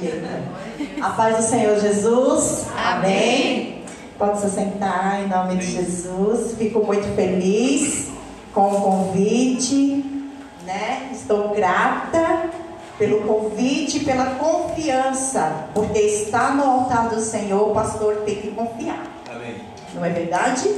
direita. A paz do Senhor Jesus. Amém. Pode se sentar em nome de Jesus. Fico muito feliz com o convite, né? Estou grata pelo convite, e pela confiança, porque está no altar do Senhor, o pastor tem que confiar. Amém. Não é verdade?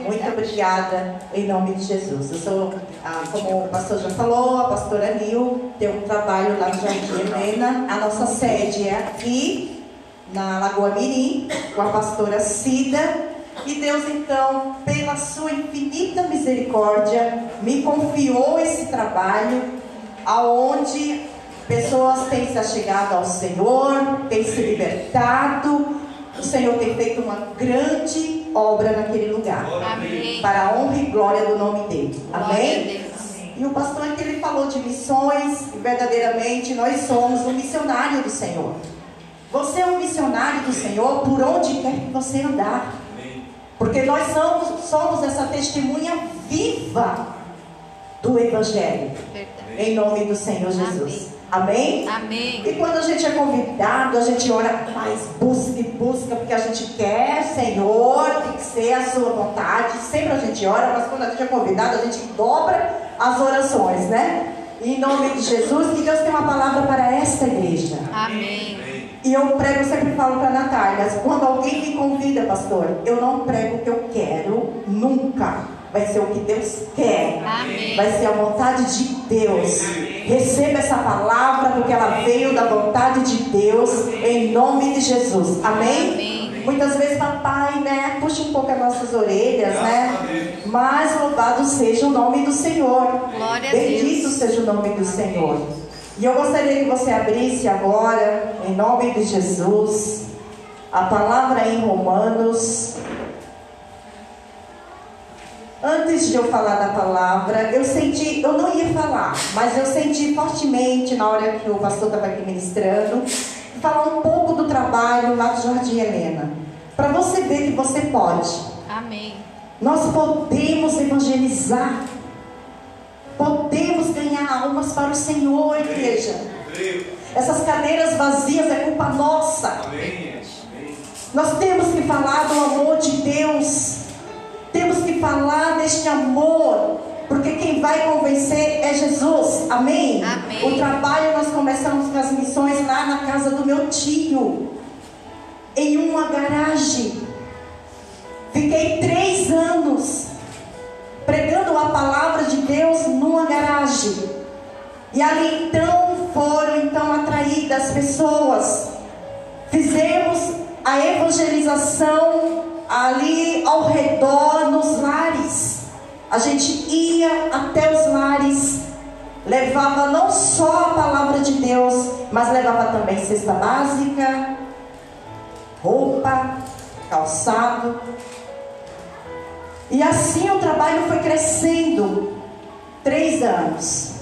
Muito obrigada em nome de Jesus. Eu sou, ah, como o pastor já falou, a pastora Nil tem um trabalho lá no Jardim Helena. A nossa sede é aqui, na Lagoa Mirim, com a pastora Cida. E Deus, então, pela sua infinita misericórdia, me confiou esse trabalho, aonde pessoas têm se achegado ao Senhor, têm se libertado. O Senhor tem feito uma grande obra naquele lugar. Amém. Para a honra e glória do nome dele. Amém? E o pastor que ele falou de missões, e verdadeiramente nós somos um missionário do Senhor. Você é um missionário do Senhor por onde quer que você andar. Porque nós somos, somos essa testemunha viva do Evangelho. Em nome do Senhor Jesus. Amém? Amém? E quando a gente é convidado, a gente ora mais, busca e busca, porque a gente quer, Senhor, tem que ser a sua vontade. Sempre a gente ora, mas quando a gente é convidado, a gente dobra as orações, né? Em nome de Jesus, que Deus tem uma palavra para esta igreja. Amém. E eu prego, sempre falo para a Natália, quando alguém me convida, pastor, eu não prego o que eu quero, nunca vai ser o que Deus quer, Amém. vai ser a vontade de Deus. Receba essa palavra, porque ela veio da vontade de Deus, em nome de Jesus. Amém? Amém. Muitas vezes, papai, né, puxa um pouco as nossas orelhas, né? Mas louvado seja o nome do Senhor. Glória Bendito seja o nome do Senhor. E eu gostaria que você abrisse agora, em nome de Jesus, a palavra em Romanos Antes de eu falar da palavra, eu senti, eu não ia falar, mas eu senti fortemente na hora que o pastor estava aqui ministrando, falar um pouco do trabalho lá do Jardim Helena. Para você ver que você pode. Amém. Nós podemos evangelizar. Podemos ganhar almas para o Senhor, igreja. Essas cadeiras vazias é culpa nossa. Nós temos que falar do amor de Deus. Temos que falar deste amor, porque quem vai convencer é Jesus. Amém? Amém? O trabalho nós começamos com as missões lá na casa do meu tio, em uma garagem. Fiquei três anos pregando a palavra de Deus numa garagem. E ali então foram então atraídas pessoas. Fizemos a evangelização ali ao redor, nos lares. A gente ia até os lares, levava não só a palavra de Deus, mas levava também cesta básica, roupa, calçado. E assim o trabalho foi crescendo. Três anos.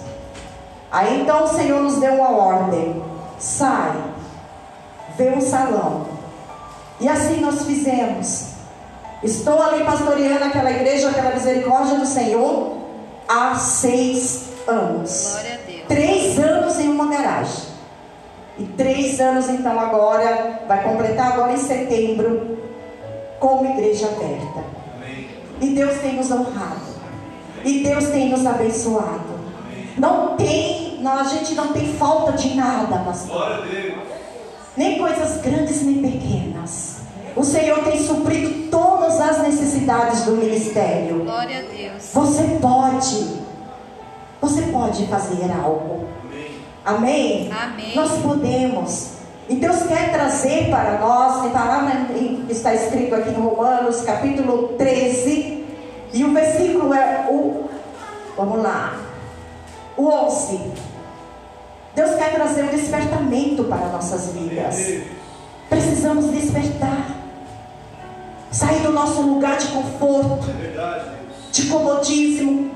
Aí então o Senhor nos deu uma ordem: sai, vê um salão. E assim nós fizemos. Estou ali pastoreando aquela igreja, aquela misericórdia do Senhor, há seis anos. Glória a Deus. Três anos em uma garagem. E três anos então agora, vai completar agora em setembro, como igreja aberta. Amém. E Deus tem nos honrado. E Deus tem nos abençoado. Não tem, não, a gente não tem falta de nada, pastor. Glória a Deus. Nem coisas grandes nem pequenas. O Senhor tem suprido todas as necessidades do ministério. Glória a Deus. Você pode. Você pode fazer algo. Amém. Amém? Amém. Nós podemos. E Deus quer trazer para nós, está lá, está escrito aqui no Romanos, capítulo 13, e o versículo é o, vamos lá, o 11. Deus quer trazer um despertamento para nossas vidas. Precisamos despertar. Sair do nosso lugar de conforto, É de comodismo.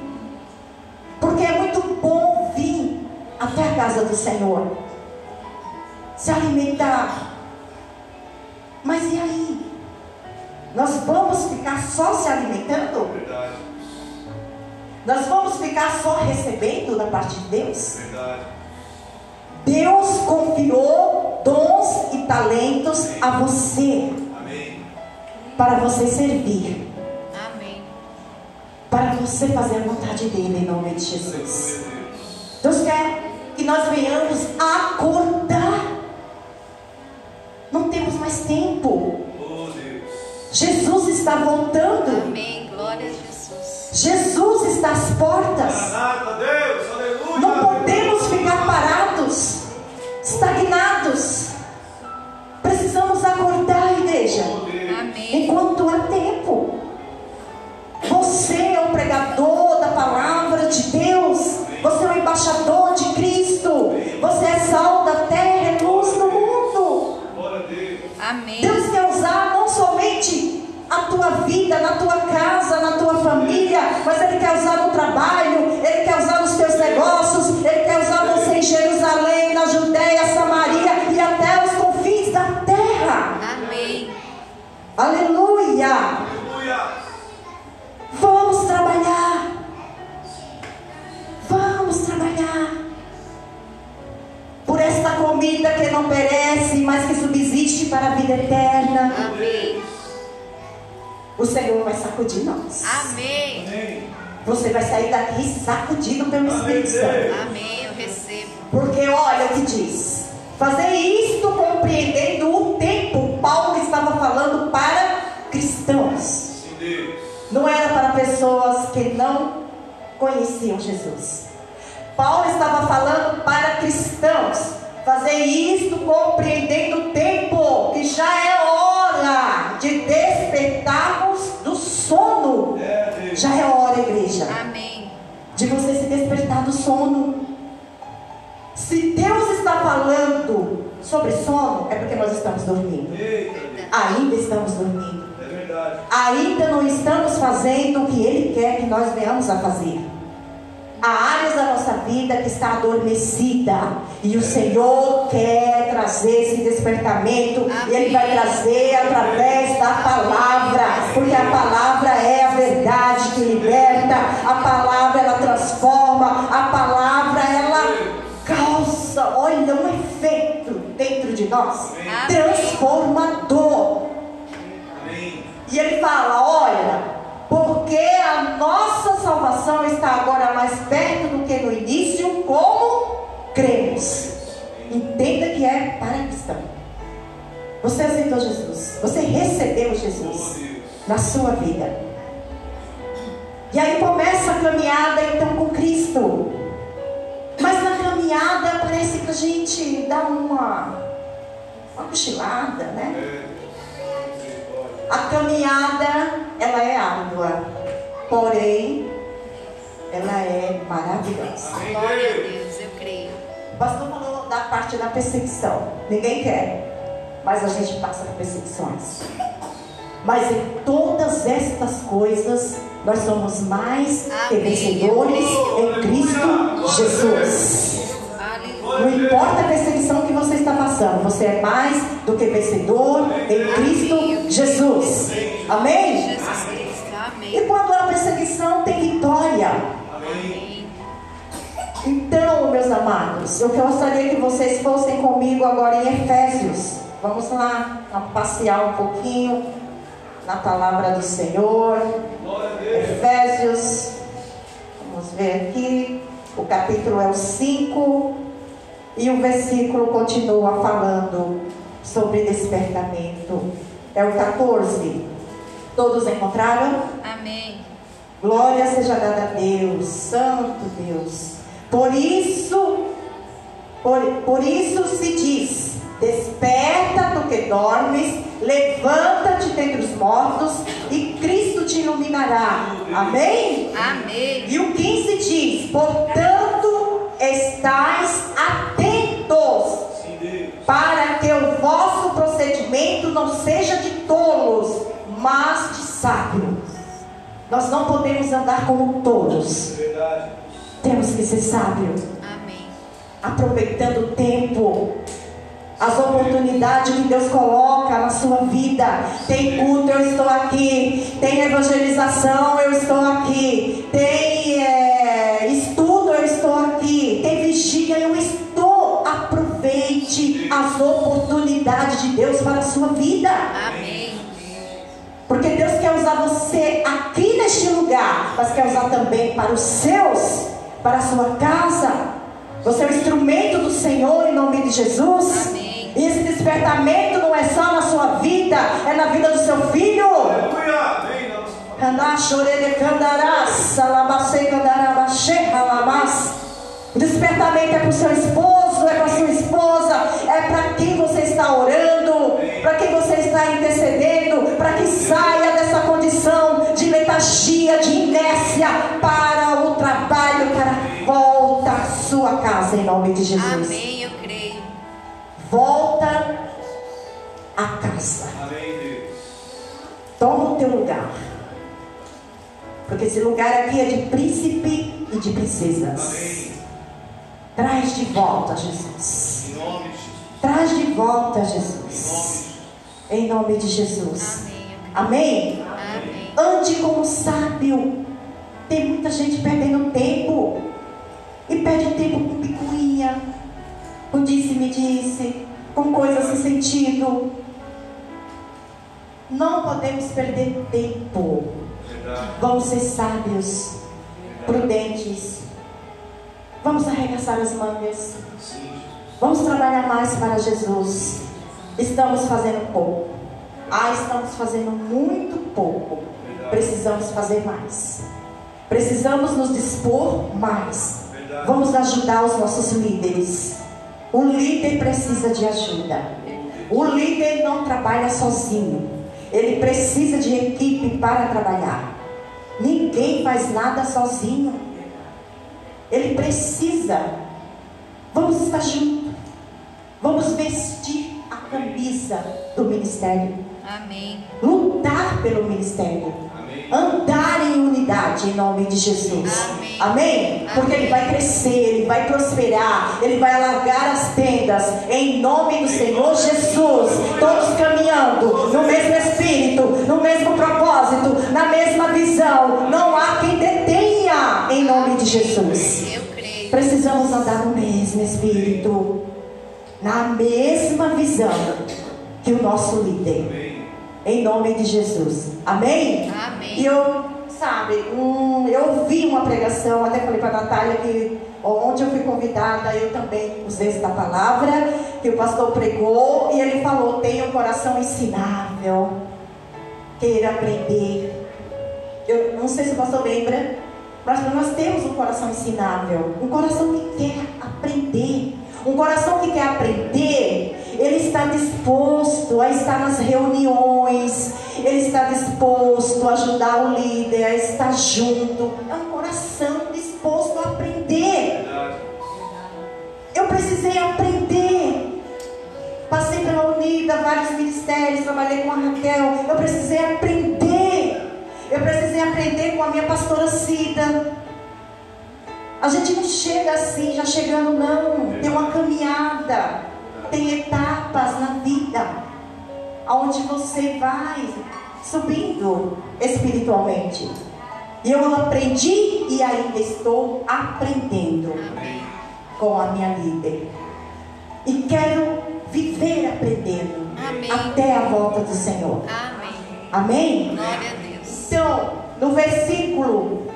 Porque é muito bom vir até a casa do Senhor. Se alimentar. Mas e aí? Nós vamos ficar só se alimentando? Verdade, Nós vamos ficar só recebendo da parte de Deus? verdade. Deus confiou dons a você. Para você servir, Amém. para você fazer a vontade dele em nome de Jesus. Deus. Quer que nós venhamos acordar. Não temos mais tempo. Oh. Jesus está voltando. Amém. Glória a Jesus. Jesus está às portas. Não podemos ficar parados, estagnados. Precisamos acordar, enquanto há tempo. Você é o pregador da palavra de Deus. Você é o embaixador vida eterna. Amém. O Senhor vai sacudir nós. Amém. Amém. Você vai sair daqui sacudido pelo Espírito Santo. Amém. Eu recebo. Porque olha o que diz. Fazer isto compreendendo o tempo. Paulo estava falando para cristãos. Sim. Não era para pessoas que não conheciam Jesus. Paulo estava falando para cristãos. Fazer isto compreendendo o tempo, que já é hora de despertarmos do sono. É. Já é hora, igreja, Amém. de você se despertar do sono. Se Deus está falando sobre sono, é porque nós estamos dormindo. Eita. Ainda estamos dormindo. É verdade. Ainda não estamos fazendo o que Ele quer que nós venhamos a fazer. Há áreas da nossa vida que está adormecida. E o Senhor quer trazer esse despertamento. E Ele vai trazer através da palavra, porque a palavra é a verdade que liberta, a palavra ela transforma, a palavra ela causa, olha, um efeito dentro de nós. Transformador. Amém. E ele fala: olha, porque a nossa salvação está agora mais perto do que no início, como cremos. Entenda que é para cristão. Você aceitou Jesus, você recebeu Jesus na sua vida. E aí começa a caminhada então com Cristo. Mas na caminhada parece que a gente dá uma, uma cochilada, né? É. A caminhada, ela é árdua, porém, ela é maravilhosa. Glória a Deus. Eu creio. O pastor falou da parte da perseguição. Ninguém quer, mas a gente passa por perseguições. Mas em todas estas coisas, nós somos mais que vencedores em Cristo Jesus. Não importa a perseguição que você está passando, você é mais do que vencedor em Cristo Jesus. Amém? Jesus. E quando há perseguição, tem vitória. Amém. Então, meus amados, eu gostaria que vocês fossem comigo agora em Efésios. Vamos lá, passear um pouquinho na palavra do Senhor. Efésios, vamos ver aqui, o capítulo é o 5 e o versículo continua falando sobre despertamento. É o 14. Todos encontraram? Amém. Glória seja dada a Deus, Santo Deus. Por isso, por, por isso se diz: Desperta tu que dormes, levanta-te dentre os mortos e Cristo te iluminará. Amém? Amém. E o 15 diz: Portanto, estais atentos para que o vosso procedimento não seja de tolos, mas de sábios. Nós não podemos andar como tolos, Verdade. temos que ser sábios, Amém. aproveitando o tempo, as oportunidades que Deus coloca na sua vida. Tem culto, eu estou aqui. Tem evangelização, eu estou aqui. Tem é, estudo, eu estou aqui. Tem vigília, eu estou. Aproveite as oportunidades de Deus para a sua vida. Amém. Porque Deus quer usar você aqui neste lugar, mas quer usar também para os seus, para a sua casa. Você é o instrumento do Senhor em nome de Jesus. Amém. E esse despertamento não é só na sua vida, é na vida do seu filho. O despertamento é para o seu esposo, é para a sua esposa, é para quem você está orando, para quem você está intercedendo, para que saia dessa condição de letargia, de inércia para o trabalho, para a volta à sua casa, em nome de Jesus. Amém, eu creio. Volta à casa. Amém, Deus. Toma o teu lugar. Porque esse lugar aqui é de príncipe e de princesas. Amém. Traz de volta, Jesus. Em nome de Jesus. Traz de volta, Em Jesus. Em nome de Jesus. Amém. Amém? Amém. Ande como sábio. Tem muita gente perdendo tempo. E perde tempo com picuinha, com disse-me-disse, com coisas sem sentido. Não podemos perder tempo. Verdade. Vamos ser sábios, prudentes. Vamos arregaçar as mangas. Sim. Vamos trabalhar mais para Jesus. Estamos fazendo pouco. Ah, estamos fazendo muito pouco. Precisamos fazer mais. Precisamos nos dispor mais. Vamos ajudar os nossos líderes. O líder precisa de ajuda. O líder não trabalha sozinho. Ele precisa de equipe para trabalhar. Ninguém faz nada sozinho. Ele precisa. Vamos estar juntos. Vamos vestir camisa do ministério. Amém. Lutar pelo ministério. Amém. Andar em unidade em nome de Jesus. Amém. Amém? Porque ele vai crescer, ele vai prosperar, ele vai alargar as tendas em nome do Senhor Jesus. Todos caminhando no mesmo espírito, no mesmo propósito, na mesma visão. Não há quem detenha em nome de Jesus. Eu creio. Precisamos andar no mesmo espírito, na mesma visão que o nosso líder. Amém. Em nome de Jesus. Amém? Amém. E eu, sabe, hum, eu vi uma pregação, até falei para a Natália que onde eu fui convidada, eu também usei esta palavra, que o pastor pregou e ele falou: tenha um coração ensinável, queira aprender. Eu não sei se o pastor lembra, mas nós temos um coração ensinável, um coração que quer aprender. Um coração que quer aprender, ele está disposto a estar nas reuniões, ele está disposto a ajudar o líder, a estar junto. É um coração disposto a aprender. Eu precisei aprender. Passei pela Unida, vários ministérios, trabalhei com a Raquel. Eu precisei aprender. Eu precisei aprender com a minha pastora Cida. A gente não chega assim, já chegando, não. Tem uma caminhada, tem etapas na vida, onde você vai subindo espiritualmente. E eu aprendi e ainda estou aprendendo Amém. com a minha líder. E quero viver aprendendo Amém. até a volta do Senhor. Amém. Amém? Glória a Deus. Então, no versículo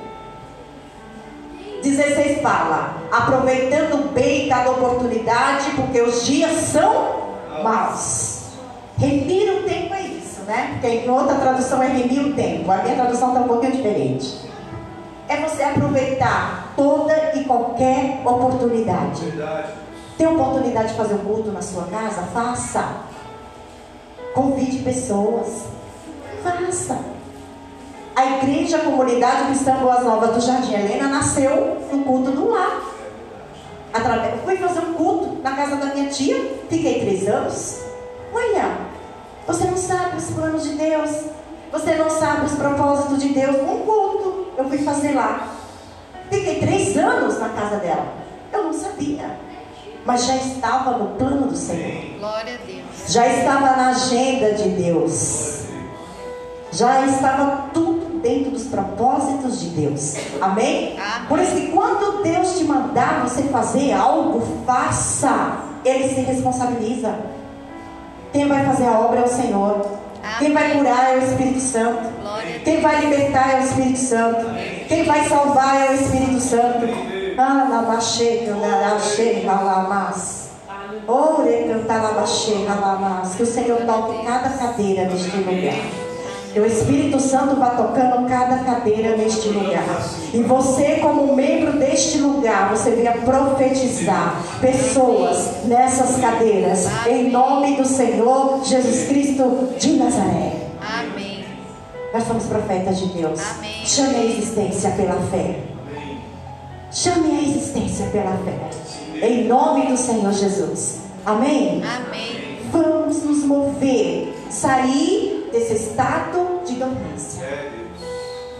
16 fala: aproveitando bem cada oportunidade, porque os dias são maus. Remir o tempo é isso, né? Porque em outra tradução é remir o tempo. A minha tradução está um pouquinho diferente. É você aproveitar toda e qualquer oportunidade. Tem oportunidade de fazer um culto na sua casa? Faça. Convide pessoas. Faça. A igreja, a comunidade cristã Boas Novas do Jardim Helena nasceu no culto do lar. Através, fui fazer um culto na casa da minha tia, fiquei três anos. Olha, você não sabe os planos de Deus, você não sabe os propósitos de Deus. Um culto eu fui fazer lá. Fiquei três anos na casa dela. Eu não sabia, mas já estava no plano do Senhor, Glória a Deus. já estava na agenda de Deus, já estava tudo dentro dos propósitos de Deus. Amém? Por isso que quando Deus te mandar você fazer algo, faça. ele se responsabiliza. Quem vai fazer a obra é o Senhor. Quem vai curar é o Espírito Santo. Quem vai libertar é o Espírito Santo. Quem vai salvar é o Espírito Santo. Ah. Ore, ralamas. Que o Senhor toque cada cadeira neste lugar. O Espírito Santo vá tocando cada cadeira neste lugar. E você, como membro deste lugar, você venha profetizar pessoas nessas cadeiras. Em nome do Senhor Jesus Cristo de Nazaré. Amém. Nós somos profetas de Deus. Amém. Chame a existência pela fé. Chame a existência pela fé. Em nome do Senhor Jesus. Amém? Amém. Vamos nos mover. Sair desse estado de dormência, É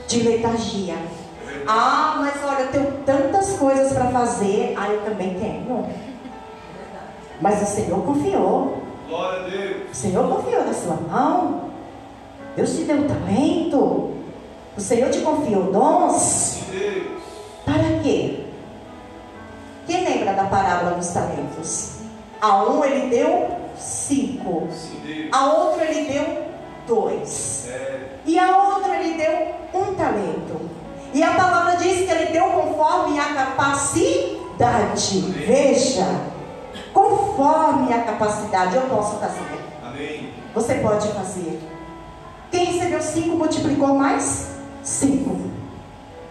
de letargia. É. Ah, mas olha, eu tenho tantas coisas para fazer. Ah, eu também tenho. Mas o Senhor confiou. Glória a Deus. O Senhor confiou na sua mão. Deus te deu talento. O Senhor te confiou dons. Deus. Para quê? Quem lembra da parábola dos talentos? A um ele deu cinco. A outro ele deu dois. E a outra ele deu um talento. E a palavra diz que ele deu conforme a capacidade. Veja, conforme a capacidade eu posso fazer. Amém. Você pode fazer. Quem recebeu cinco multiplicou mais cinco.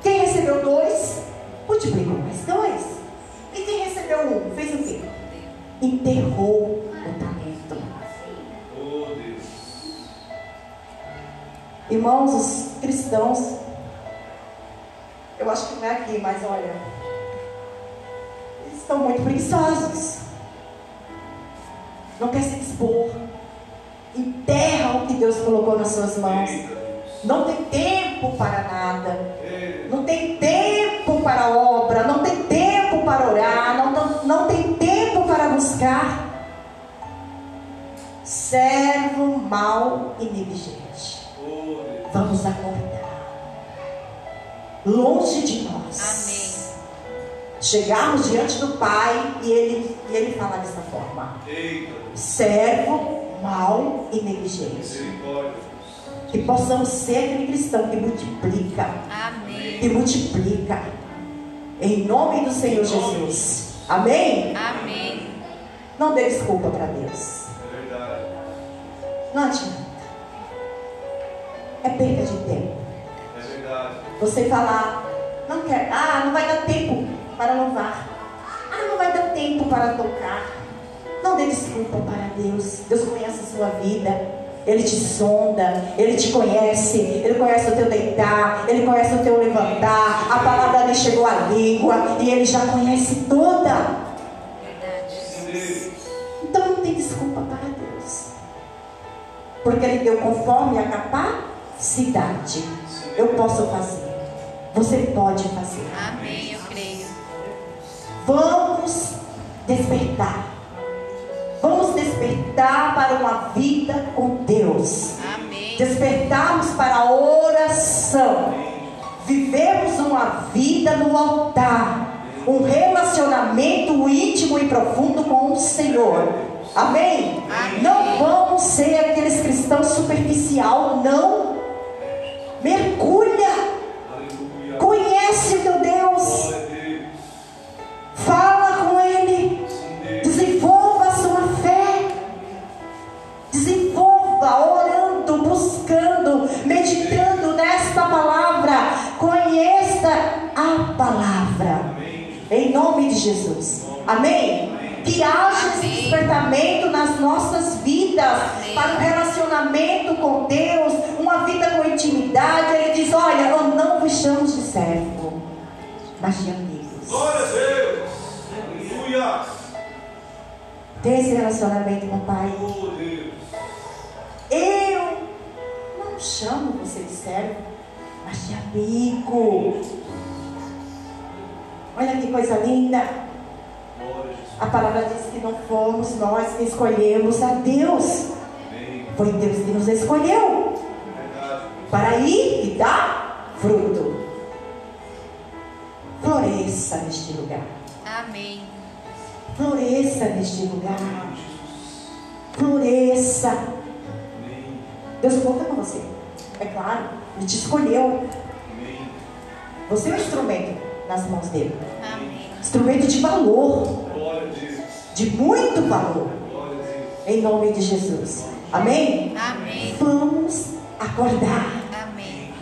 Quem recebeu dois multiplicou mais dois. E quem recebeu um fez o quê? Enterrou o talento. Irmãos, os cristãos, eu acho que não é aqui, mas olha, eles estão muito preguiçosos. Não quer se dispor. Enterra o que Deus colocou nas suas mãos. Não tem tempo para nada. Não tem tempo para obra. Não tem tempo para orar. Não, não, não tem tempo para buscar. Servo mau e negligente. Vamos acordar. Longe de nós. Amém. Chegarmos diante do Pai e Ele, e ele falar dessa forma: Eita, servo mau e negligente. Que possamos ser aquele cristão que multiplica, Amém. que multiplica. Em nome do Senhor Jesus. Amém? Amém. Não dê desculpa para Deus. É verdade. Não adianta. É perda de tempo. É verdade. Você falar, não quer, ah, não vai dar tempo para louvar. Ah, não vai dar tempo para tocar. Não dê desculpa para Deus. Deus conhece a sua vida. Ele te sonda, Ele te conhece, Ele conhece o teu deitar, Ele conhece o teu levantar, a palavra lhe chegou à língua e Ele já conhece toda. Verdade. Então não tem desculpa para Deus. Porque Ele deu conforme a capacidade. Eu posso fazer. Você pode fazer. Amém. Eu creio. Vamos despertar. Vamos despertar para uma vida com Deus. Amém. Despertarmos para a oração. Vivemos uma vida no altar. Um relacionamento íntimo e profundo com o Senhor. Amém? Amém. Não vamos ser aqueles cristãos superficial, não. Mergulha. Conhece o teu Deus. Fala com Ele. Desenvolva a sua fé. Desenvolva orando, buscando, meditando nesta palavra. Conheça a palavra. Em nome de Jesus. Amém? Que haja esse despertamento nas nossas vidas Amém. para um relacionamento com Deus, uma vida com intimidade. Ele diz: Olha, eu não vos chamo de servo, mas de amigos. Glória a Deus. Aleluia. Tem esse relacionamento com o Pai. Oh, Deus. Eu não chamo você de servo, mas de amigo. Olha que coisa linda. A palavra diz que não fomos nós que escolhemos a Deus. Foi Deus que nos escolheu para ir e dar fruto. Floresça neste lugar. Amém. Floresça neste lugar. Floresça. Amém. Deus conta com você. É claro, Ele te escolheu. Amém. Você é um instrumento nas mãos dele. Instrumento de valor, de muito valor. Em nome de Jesus. Amém? Amém. Vamos acordar. Amém.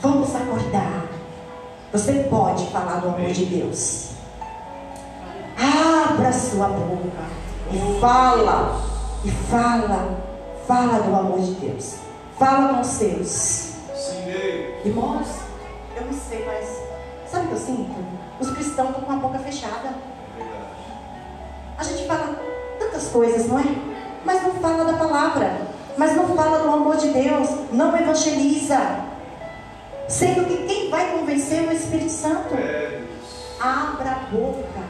Vamos acordar. Você pode falar do amor de Deus. Abra sua boca e fala, e fala, fala do amor de Deus. Fala com os seus. Sim, Deus. Irmãos, eu não sei, mas sabe o que eu sinto? Os cristãos estão com a boca fechada. A gente fala tantas coisas, não é? Mas não fala da palavra. Mas não fala do amor de Deus. Não evangeliza. Sendo que quem vai convencer é o Espírito Santo. É. Abra a boca.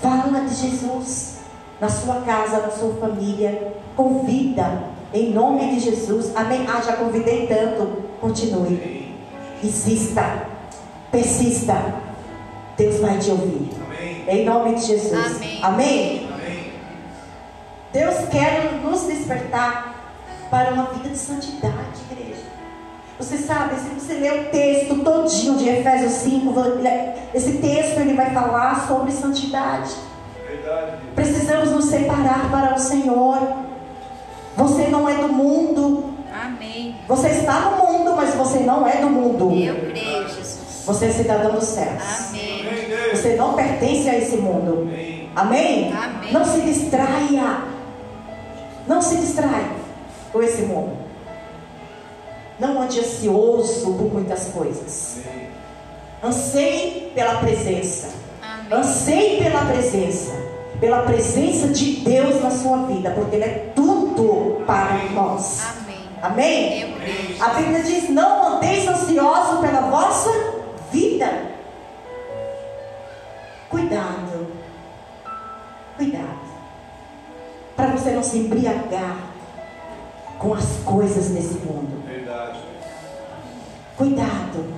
Fala de Jesus. Na sua casa, na sua família. Convida. Em nome de Jesus. Amém. Ah, já convidei tanto. Continue. Insista. Persista. Deus vai te ouvir. Amém. Em nome de Jesus. Amém. Amém. Amém. Deus quer nos despertar para uma vida de santidade, igreja. Você sabe, se você ler o texto todinho de Efésios 5, esse texto ele vai falar sobre santidade. Verdade. Precisamos nos separar para o Senhor. Você não é do mundo. Amém. Você está no mundo, mas você não é do mundo. Eu creio, Jesus. Você é cidadão dos céus. Amém. Você não pertence a esse mundo. Amém. Amém? Não se distraia. Não se distraia com esse mundo. Não ande ansioso por muitas coisas. Anseie pela presença. Amém. Anseie pela presença. Pela presença de Deus na sua vida. Porque Ele é tudo para nós. Amém. Amém? A Bíblia diz: Não andeis ansiosos pela vossa vida. Cuidado. Cuidado. Para você não se embriagar com as coisas desse mundo. Verdade. Cuidado.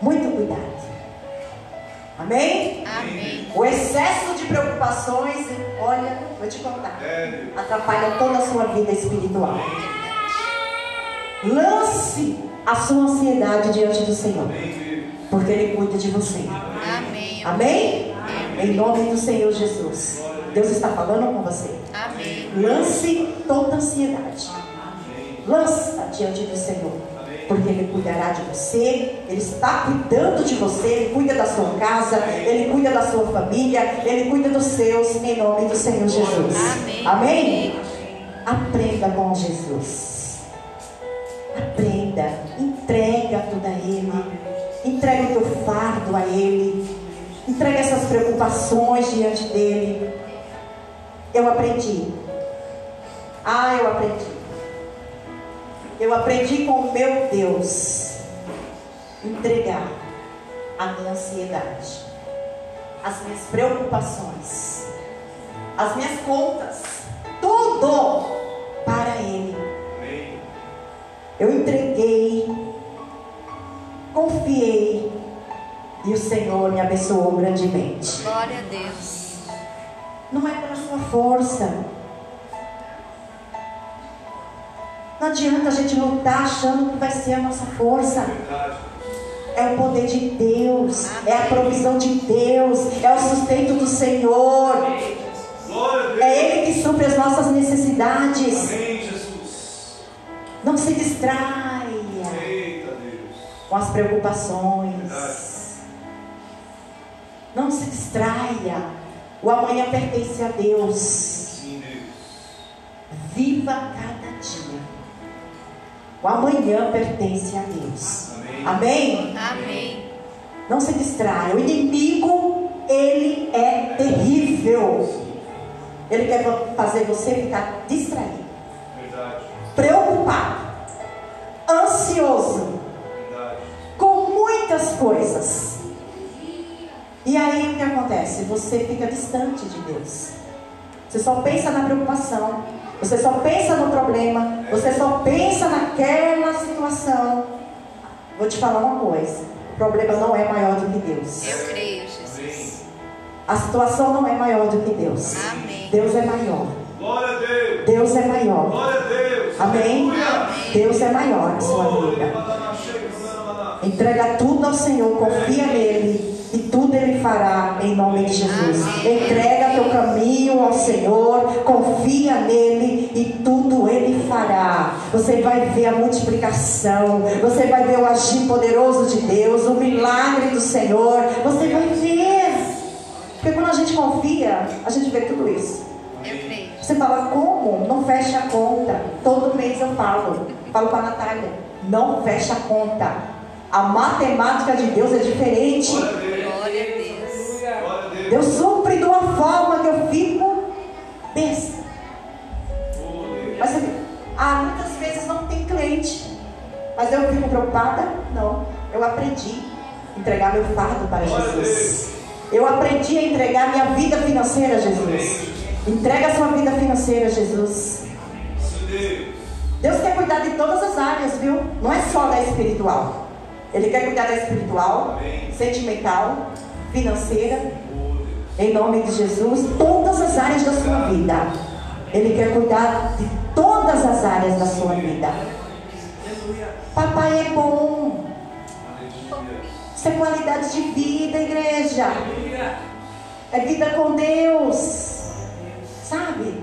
Muito cuidado. Amém? Amém. O excesso de preocupações, olha, vou te contar, É, atrapalha toda a sua vida espiritual. Lance a sua ansiedade diante do Senhor, Amém, porque Ele cuida de você. Amém. Amém? Em nome do Senhor Jesus. Deus está falando com você. Amém. Lance toda ansiedade. Lança diante do Senhor. Porque Ele cuidará de você, Ele está cuidando de você, Ele cuida da sua casa, Ele cuida da sua família, Ele cuida dos seus, em nome do Senhor Jesus. Amém. Amém? Aprenda com Jesus. Preocupações diante dele. Eu aprendi. Ah, eu aprendi. Eu aprendi com o meu Deus entregar a minha ansiedade, as minhas preocupações, as minhas contas, tudo para Ele. Eu entreguei, confiei e o Senhor me abençoou grandemente. Glória a Deus. Não é pela sua força. Não adianta a gente lutar achando que vai ser a nossa força. É o poder de Deus, é a provisão de Deus, é o sustento do Senhor. Glória a Deus. É Ele que supre as nossas necessidades. Amém, Jesus. Não se distraia com as preocupações. Não se distraia. O amanhã pertence a Deus. Viva cada dia. O amanhã pertence a Deus. Amém. Amém? Amém. Não se distraia. O inimigo, ele é terrível. Ele quer fazer você ficar distraído, Verdade. preocupado, ansioso, Verdade. com muitas coisas. E aí o que acontece? Você fica distante de Deus. Você só pensa na preocupação. Você só pensa no problema. Você só pensa naquela situação. Vou te falar uma coisa: o problema não é maior do que Deus. Eu creio, Jesus. Amém. A situação não é maior do que Deus. Amém. Deus é maior. Glória a Deus. Deus é maior. Glória a Deus. Amém? Aleluia. Deus é maior na sua Oh, vida. Entrega tudo ao Senhor, confia nele e tudo ele fará em nome de Jesus. Entrega teu caminho ao Senhor, confia nele e tudo ele fará. Você vai ver a multiplicação, você vai ver o agir poderoso de Deus, o milagre do Senhor. Você vai ver. Porque quando a gente confia, a gente vê tudo isso. Você fala, como? Não fecha a conta. Todo mês eu falo. Falo para a Natália. Não fecha a conta. A matemática de Deus é diferente. Glória a Deus. Deus. Glória a Deus. Deus supre de uma forma que eu fico besta. Mas ah, muitas vezes não tem cliente. Mas eu fico preocupada? Não. Eu aprendi a entregar meu fardo para Jesus. Eu aprendi a entregar minha vida financeira a Jesus. Entrega a sua vida financeira a Jesus. Deus quer cuidar de todas as áreas, viu? Não é só da espiritual. Ele quer cuidar da espiritual, Amém. sentimental, financeira, em nome de Jesus, todas as áreas da sua vida. Ele quer cuidar de todas as áreas da sua vida. Papai é bom. Isso é qualidade de vida, igreja. É vida com Deus. Sabe?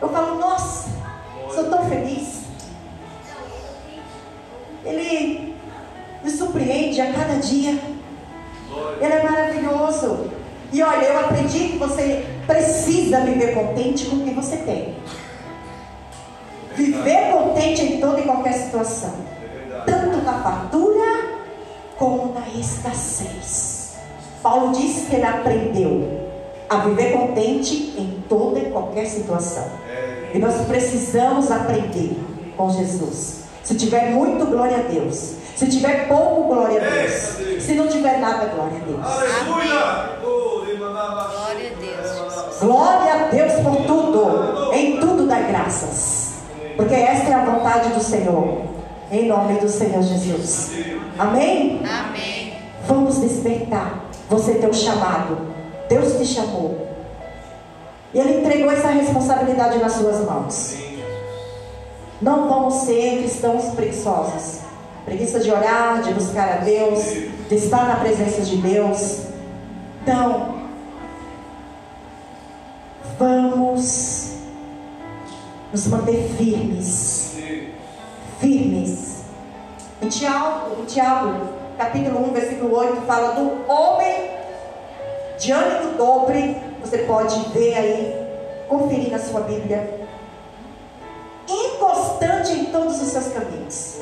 Eu falo, nossa, sou tão feliz. Ele me surpreende a cada dia. Ele é maravilhoso. E olha, eu aprendi que você precisa viver contente com o que você tem. Viver contente em toda e qualquer situação. Tanto na fartura como na escassez. Paulo disse que ele aprendeu a viver contente em toda e qualquer situação. E nós precisamos aprender com Jesus. Se tiver muito, glória a Deus. Se tiver pouco, glória a Deus. Se não tiver nada, glória a Deus. Aleluia. Glória a Deus. Glória a Deus por tudo. Em tudo dá graças. Porque esta é a vontade do Senhor. Em nome do Senhor Jesus. Amém? Amém. Vamos despertar. Você tem um chamado. Deus te chamou. E Ele entregou essa responsabilidade nas suas mãos. Não vamos ser cristãos preguiçosos. Preguiça de orar, de buscar a Deus, de estar na presença de Deus. Então, vamos nos manter firmes. Firmes. Em Tiago, Tiago, capítulo 1, versículo 8, fala do homem de ânimo dobre. Você pode ver aí, conferir na sua Bíblia. Inconstante em todos os seus caminhos.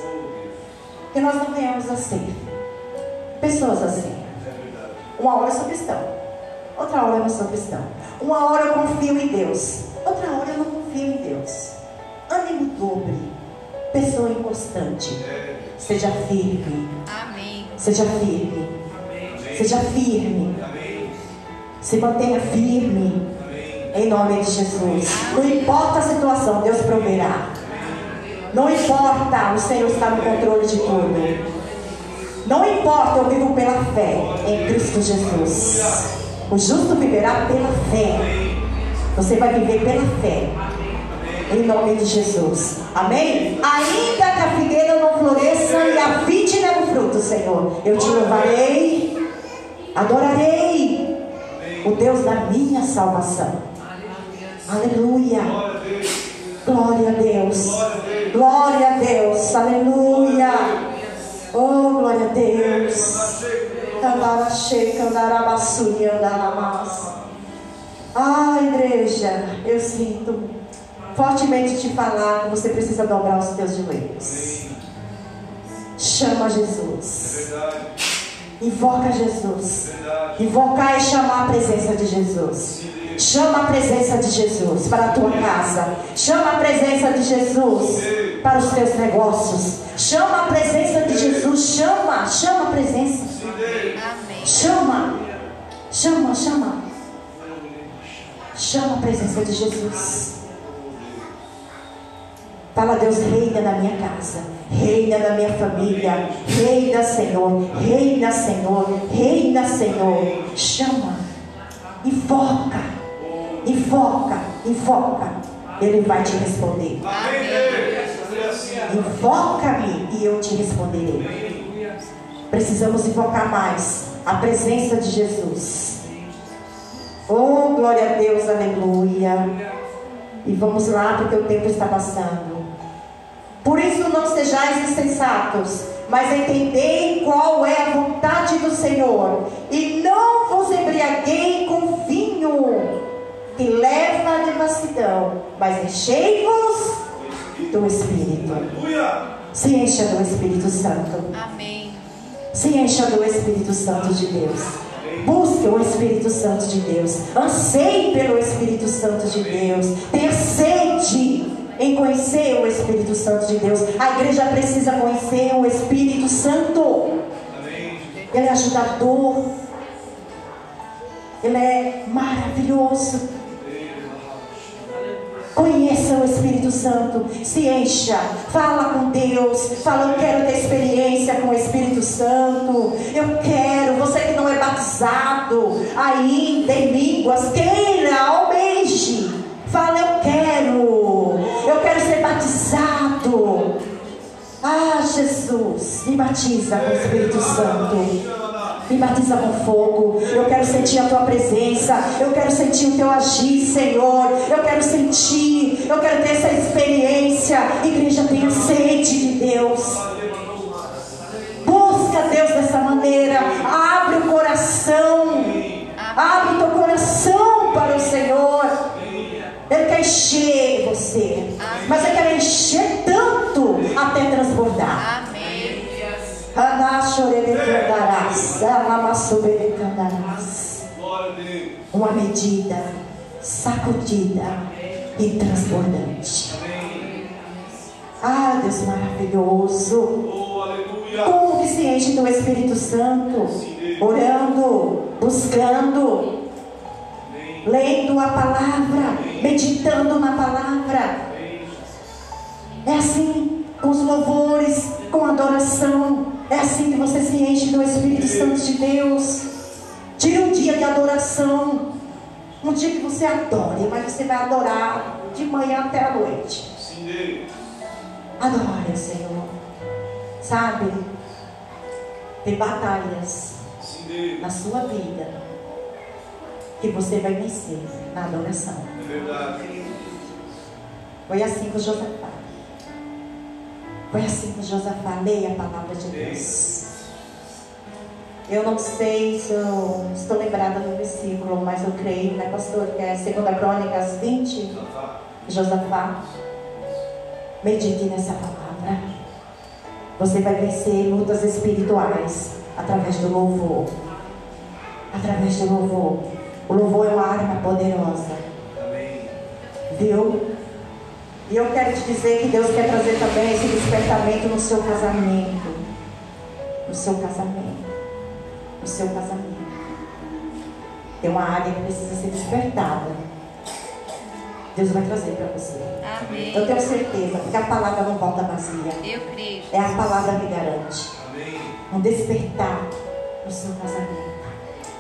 Oh, Deus. Que nós não venhamos a ser pessoas assim. Uma hora eu sou cristão, outra hora eu não sou cristão. Uma hora eu confio em Deus, outra hora eu não confio em Deus. Ânimo dobre, pessoa inconstante. Seja firme, Amém. seja firme, Amém. seja firme, Amém. se mantenha firme, Amém. em nome de Jesus. Não importa a situação, Deus proverá. Não importa, o Senhor está no controle de tudo. Não importa, eu vivo pela fé em Cristo Jesus. O justo viverá pela fé. Você vai viver pela fé. Em nome de Jesus. Amém? Ainda que a figueira não floresça e a vide não fruto, Senhor, eu te louvarei, adorarei o Deus da minha salvação. Aleluia. Glória a Deus. Glória a Deus. Aleluia. Oh, glória a Deus. Candarache, candarabassuri, andaramas. Ah, igreja, eu sinto fortemente te falar que você precisa dobrar os teus joelhos. Chama É Jesus. verdade. Invoca Jesus. Invocar e chamar a presença de Jesus. Chama a presença de Jesus para a tua casa. Chama a presença de Jesus para os teus negócios. Chama a presença de Jesus. Chama, chama a presença. Chama, chama, chama. Chama a presença de Jesus. Fala, Deus, reina na minha casa, reina na minha família, reina, Senhor, reina, Senhor, reina, Senhor. Chama, Invoca, invoca, invoca. Ele vai te responder. Invoca-me e eu te responderei. Precisamos invocar mais a presença de Jesus. Oh, glória a Deus, aleluia. E vamos lá, porque o tempo está passando. Por isso não sejais insensatos, mas entendei qual é a vontade do Senhor. E não vos embriaguei com vinho, que leva à devassidão, mas enchei-vos do Espírito. Aleluia. Se encha do Espírito Santo. Amém. Se encha do Espírito Santo de Deus. Busque o Espírito Santo de Deus. Anseie pelo Espírito Santo de Deus. Tenha sede em conhecer o Espírito Santo de Deus. A igreja precisa conhecer o Espírito Santo. Amém. Ele é ajudador. Ele é maravilhoso. Conheça o Espírito Santo, se encha, fala com Deus, fala, eu quero ter experiência com o Espírito Santo, eu quero, você que não é batizado ainda em línguas, queira, almeje, fala, eu quero, eu quero ser batizado. Ah, Jesus, me batiza com o Espírito Santo. Me batiza com fogo. Eu quero sentir a tua presença. Eu quero sentir o teu agir, Senhor. Eu quero sentir. Eu quero ter essa experiência. Igreja, tenha sede de Deus. Uma medida sacudida e transbordante. Ah, Deus maravilhoso. Oh. Como que se enche do Espírito Santo? Orando, buscando, lendo a palavra, meditando na palavra. É assim com os louvores, com a adoração. É assim que você se enche do Espírito Santo de Deus. Tire um dia de adoração. Um dia que você adore, mas você vai adorar de manhã até a noite. Sim, Deus. Adore o Senhor. Sabe? Tem batalhas na sua vida que você vai vencer na adoração. É verdade. Foi assim com Josafá. Foi assim com Josafá. Leia a palavra de Deus. Eu não sei se eu estou lembrada do versículo, mas eu creio, né, pastor, que é 2 Crônicas 20, Josafá. Josafá. Medite nessa palavra. Você vai vencer lutas espirituais através do louvor. Através do louvor. O louvor é uma arma poderosa. Amém. Viu? E eu quero te dizer que Deus quer trazer também esse despertamento no seu casamento. No seu casamento. No seu casamento. Tem uma área que precisa ser despertada. Deus vai trazer para você. Amém. Eu tenho certeza, porque a palavra não volta vazia. Eu creio. É a palavra que garante. Amém. Um despertar no seu casamento.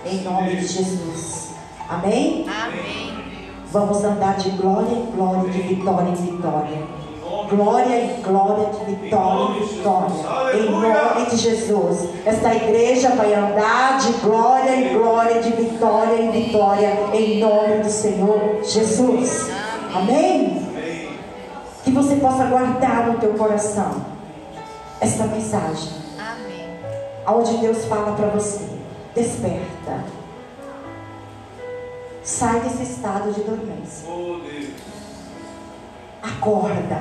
Em nome de Jesus. Amém? Amém. Vamos andar de glória em glória, de vitória em vitória. Glória em glória, de vitória em vitória. Em nome de Jesus. Esta igreja vai andar de glória em glória, de vitória em vitória. Em nome do Senhor Jesus. Amém? Amém. Que você possa guardar no teu coração esta mensagem. Amém. Onde Deus fala para você: desperta. Sai desse estado de dormência. Oh, Deus. Acorda.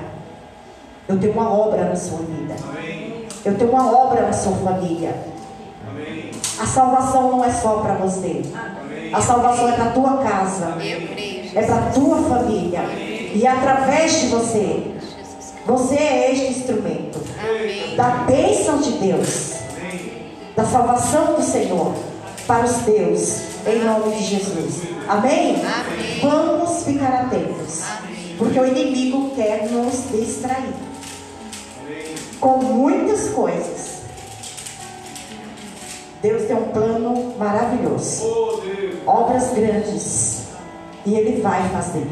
Eu tenho uma obra na sua vida. Eu tenho uma obra na sua família. A salvação não é só para você. A salvação é para tua casa. É para tua família. E através de você, você é este instrumento Amém. da bênção de Deus, Amém. da salvação do Senhor para os teus, em nome de Jesus. Amém? Amém. Vamos ficar atentos, Amém. porque o inimigo quer nos distrair Amém. com muitas coisas. Deus tem um plano maravilhoso, Oh, obras grandes, e Ele vai fazer.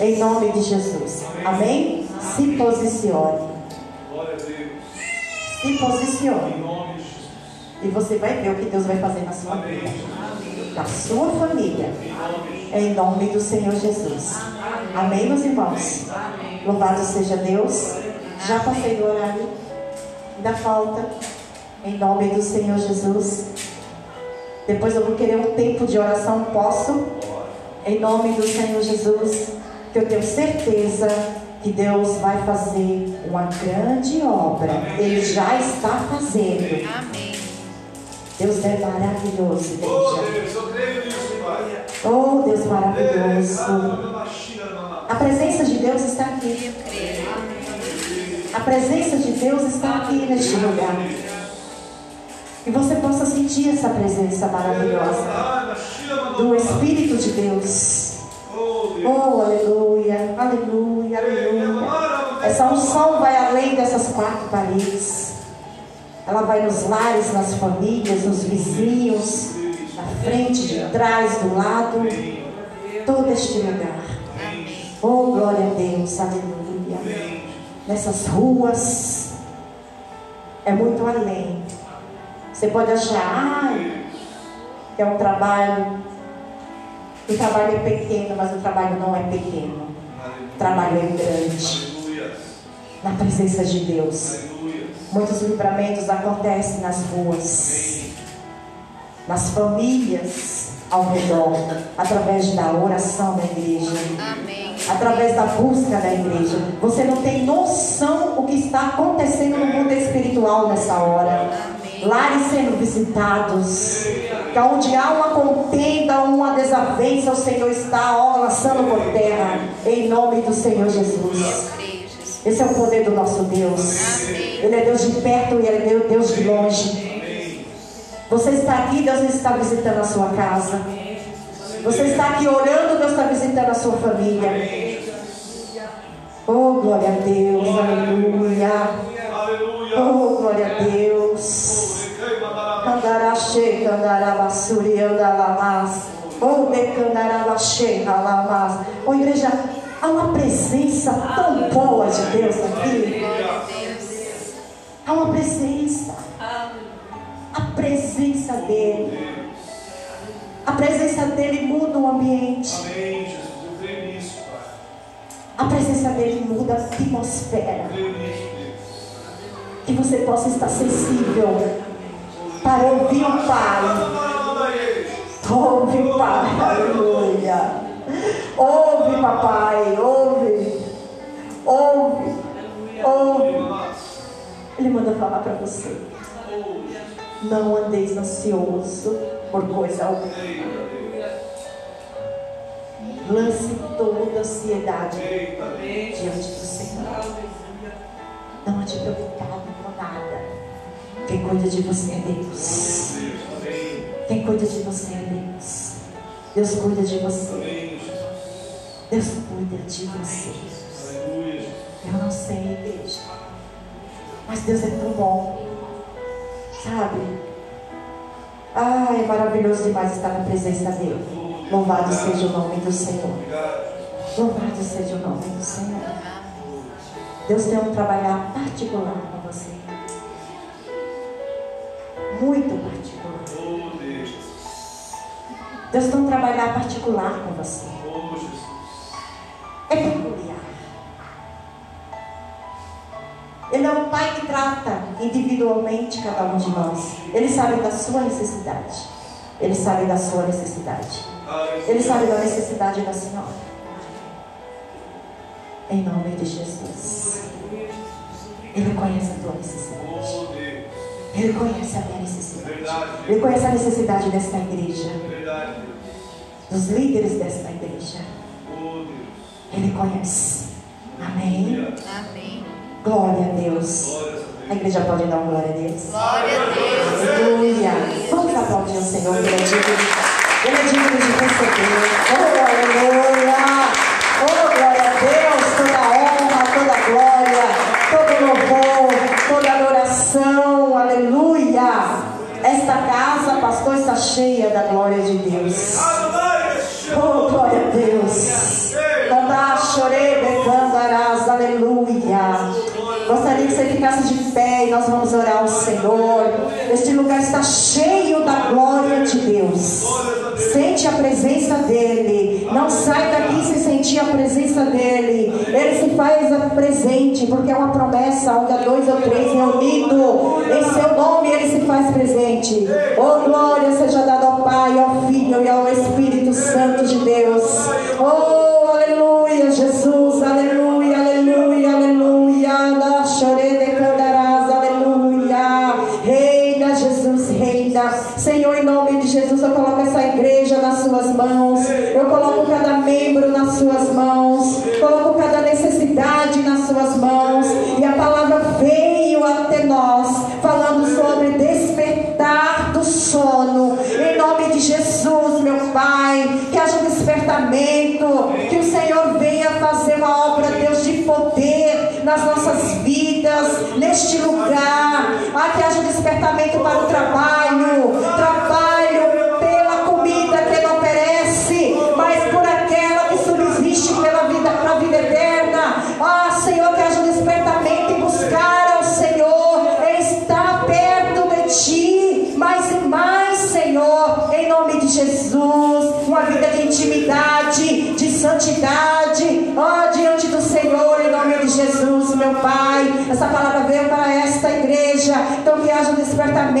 Em nome de Jesus. Amém? Se posicione. Glória a Deus. Se posicione. Em nome de Jesus. E você vai ver o que Deus vai fazer na sua Amém. vida, na sua família. Jesus. Em nome do Senhor Jesus. Amém, meus irmãos? Louvado seja Deus. Já passei do horário. Ainda falta. Em nome do Senhor Jesus. Depois eu vou querer um tempo de oração. Posso? Em nome do Senhor Jesus. Que eu tenho certeza que Deus vai fazer uma grande obra. Ele já está fazendo. Amém. Deus é maravilhoso, Oh, igreja. Deus, eu creio nisso, Pai. Oh, Deus maravilhoso. A presença de Deus está aqui. A presença de Deus está aqui neste lugar. Que você possa sentir essa presença maravilhosa do Espírito de Deus. Oh, Deus. Oh, aleluia, aleluia, aleluia. Essa unção vai além dessas quatro paredes. Ela vai nos lares, nas famílias, nos vizinhos, na frente, de trás, do lado, todo este lugar. Oh, glória a Deus, aleluia. Nessas ruas, é muito além. Você pode achar, ai, que é um trabalho, o trabalho é pequeno, mas o trabalho não é pequeno. O trabalho é grande, na presença de Deus. Muitos livramentos acontecem nas ruas, nas famílias ao redor, através da oração da igreja, Amém. através da busca da igreja. Você não tem noção o que está acontecendo no mundo espiritual nessa hora. Lares sendo visitados, que onde há uma contenda, uma desavença, o Senhor está ó, lançando por terra, em nome do Senhor Jesus. Esse é o poder do nosso Deus. Amém. Ele é Deus de perto e Ele é Deus de longe. Você está aqui, Deus está visitando a sua casa. Você está aqui orando, Deus está visitando a sua família. Oh, glória a Deus, aleluia. Aleluia. Oh, glória a Deus. Andarache, andarabasuri, andalamas. Oh, decandarabache, alamas. Oh, igreja, há uma presença tão boa de Deus aqui. Há uma presença. A presença dele. A presença dele muda o ambiente. Amém, Jesus. Eu creio nisso, Pai. A presença dele muda a atmosfera. Eu creio nisso, Deus. Que você possa estar sensível para ouvir o Pai. Ouve, Pai. Aleluia. Ouve, papai. Ouve. Ouve. Ouve. Ele manda falar para você. Não andeis ansioso por coisa alguma. Lance toda ansiedade diante do Senhor. Não ande preocupado com nada. Quem cuida de você é Deus. Quem cuida de você é Deus. Deus cuida de você. Deus cuida de você. Eu não sei, igreja. Mas Deus é tão bom. Sabe? Ah, é maravilhoso demais estar na presença dele. Louvado seja o nome do Senhor. Louvado seja o nome do Senhor. Deus tem um trabalhar particular com você. Muito particular. Deus tem um trabalhar particular com você. É peculiar. Ele é um pai que trata individualmente cada um de nós. Ele sabe da sua necessidade. Ele sabe da sua necessidade. Ele sabe da necessidade da senhora. Em nome de Jesus. Ele conhece a tua necessidade. Ele conhece a minha necessidade. Ele conhece a necessidade desta igreja. Dos líderes desta igreja. Ele conhece. Amém? Amém. Glória a Deus. A igreja pode dar um glória a Deus? Glória a Deus. Aleluia. Vamos aplaudir o Senhor pela é dívida. Ele é digno de receber. Oh, aleluia. Oh, glória a Deus. Toda honra, toda glória, todo louvor, toda adoração. Aleluia. Esta casa, pastor, está cheia da glória de Deus. Oh, glória a Deus aleluia. Gostaria que você ficasse de pé e nós vamos orar ao Senhor. Este lugar está cheio da glória de Deus. Sente a presença dEle. Não sai daqui sem sentir a presença dEle. Ele se faz presente, porque é uma promessa, onde há dois ou três reunidos em seu nome, Ele se faz presente. Oh, glória seja dada ao Pai, ao Filho e ao Espírito Santo de Deus. Oh, Jesus, aleluia, aleluia, aleluia. Da chore de candarás, aleluia. Reina Jesus, reina. Senhor, em nome de Jesus, eu coloco essa igreja nas suas mãos. Eu coloco cada membro nas suas mãos. Coloco cada necessidade nas suas mãos. Neste lugar.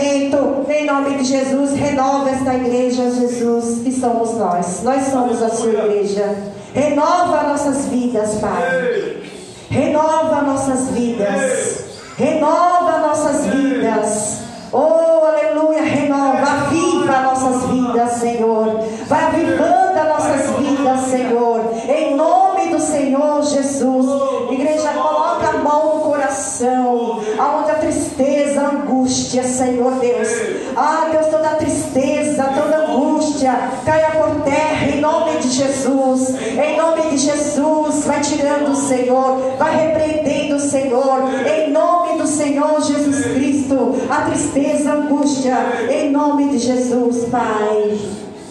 Despertamento, em nome de Jesus, renova esta igreja, Jesus, que somos nós, nós somos a sua igreja. Renova nossas vidas, Pai. Renova nossas vidas. Renova nossas vidas. Oh, aleluia, renova, aviva nossas vidas, Senhor. Vai avivando as nossas vidas, Senhor. Em nome do Senhor Jesus. Igreja, coloca a mão no coração. Aonde a tristeza, a angústia, Senhor Deus. Ah, Deus, toda tristeza, toda angústia, caia por terra em nome de Jesus. Em nome de Jesus, vai tirando, Senhor. Vai repreendendo, Senhor. Em nome do Senhor Jesus Cristo, a tristeza, a angústia, em nome de Jesus, Pai.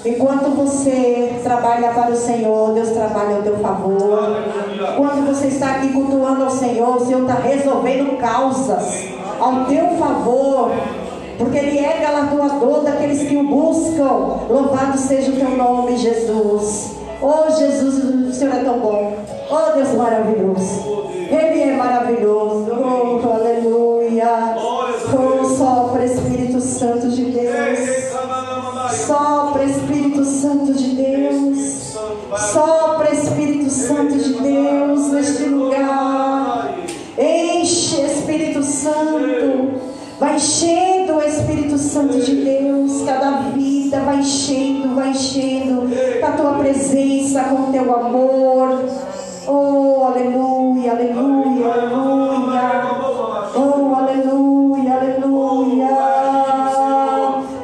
Enquanto você trabalha para o Senhor, Deus trabalha ao teu favor. Quando você está aqui cultuando ao Senhor, o Senhor está resolvendo causas ao teu favor. Porque Ele é galardoador daqueles que o buscam. Louvado seja o teu nome, Jesus. Oh, Jesus, o Senhor é tão bom. Oh, Deus maravilhoso. Ele é maravilhoso. Oh, aleluia. Oh, sopra Espírito Santo de Deus. Sopra Espírito Santo de Deus. Sopra Espírito Santo de Deus neste lugar. Enche Santo. Vai enchendo o Espírito Santo de Deus. Cada vida vai enchendo, vai enchendo. Com a tua presença, com o teu amor. Oh, aleluia, aleluia, aleluia. Oh, aleluia, aleluia.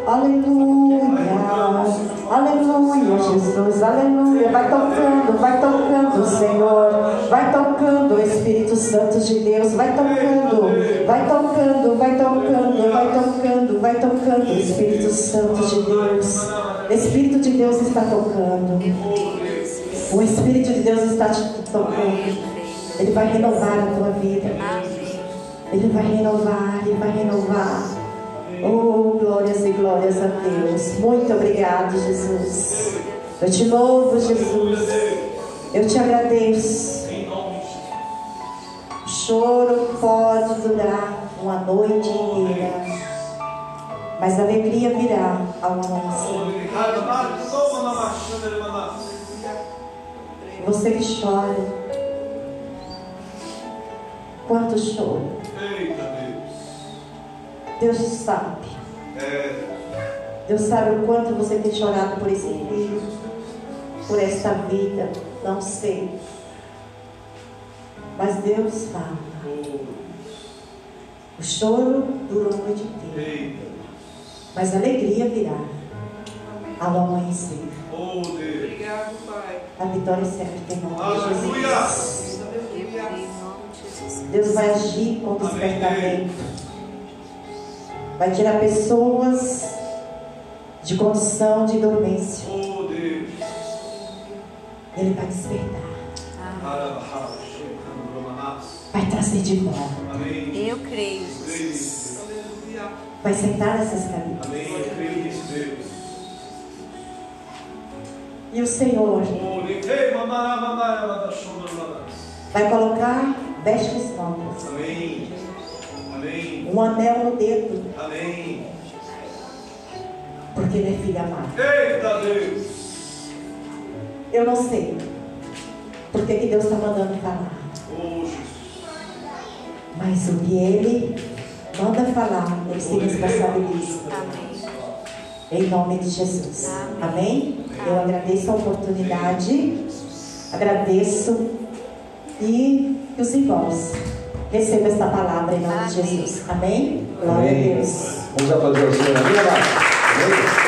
Aleluia. Aleluia, Jesus. Aleluia. Vai tocando, vai tocando, Senhor. Vai tocando, Espírito Santo de Deus. Vai tocando, vai tocando, vai tocando, vai tocando, vai tocando, Espírito Santo de Deus. Espírito de Deus está tocando. O Espírito de Deus está te tocando. Ele vai renovar a tua vida. Ele vai renovar, Ele vai renovar. Oh, glórias e glórias a Deus. Muito obrigado, Jesus. Eu te louvo, Jesus. Eu te agradeço. Choro pode durar uma noite inteira, mas a alegria virá ao amanhecer. Você que chora, quanto choro. Eita Deus. Deus sabe. É. Deus sabe o quanto você tem chorado por esse filho, por esta vida. Não sei. Mas Deus fala. O choro dura a noite inteira, mas a alegria virá ao amanhecer. Oh Deus. Obrigado, Pai. A vitória sempre tem nome de Aleluia. Jesus. Em nome Jesus. Deus vai agir com despertamento. Vai tirar pessoas de condição de dormência. Oh Deus. Ele vai despertar. Romanas. Vai trazer de volta. Amém. Eu creio. Vai sentar nessas cadeiras. Amém. Eu creio nisso, Deus. E o Senhor tá mamãe. vai colocar vestes novas, Amém. Amém. um anel no dedo, Amém. porque ele é filho amado. Eita Deus. Eu não sei porque que Deus está mandando falar, Oh, Jesus. Mas o que ele manda falar, ele se responsabiliza. Em nome de Jesus. Amém? Eu agradeço a oportunidade, agradeço e que os irmãos recebam esta palavra em nome de. Jesus. Amém? Glória a. Deus. Vamos aplaudir ao Senhor. Amém?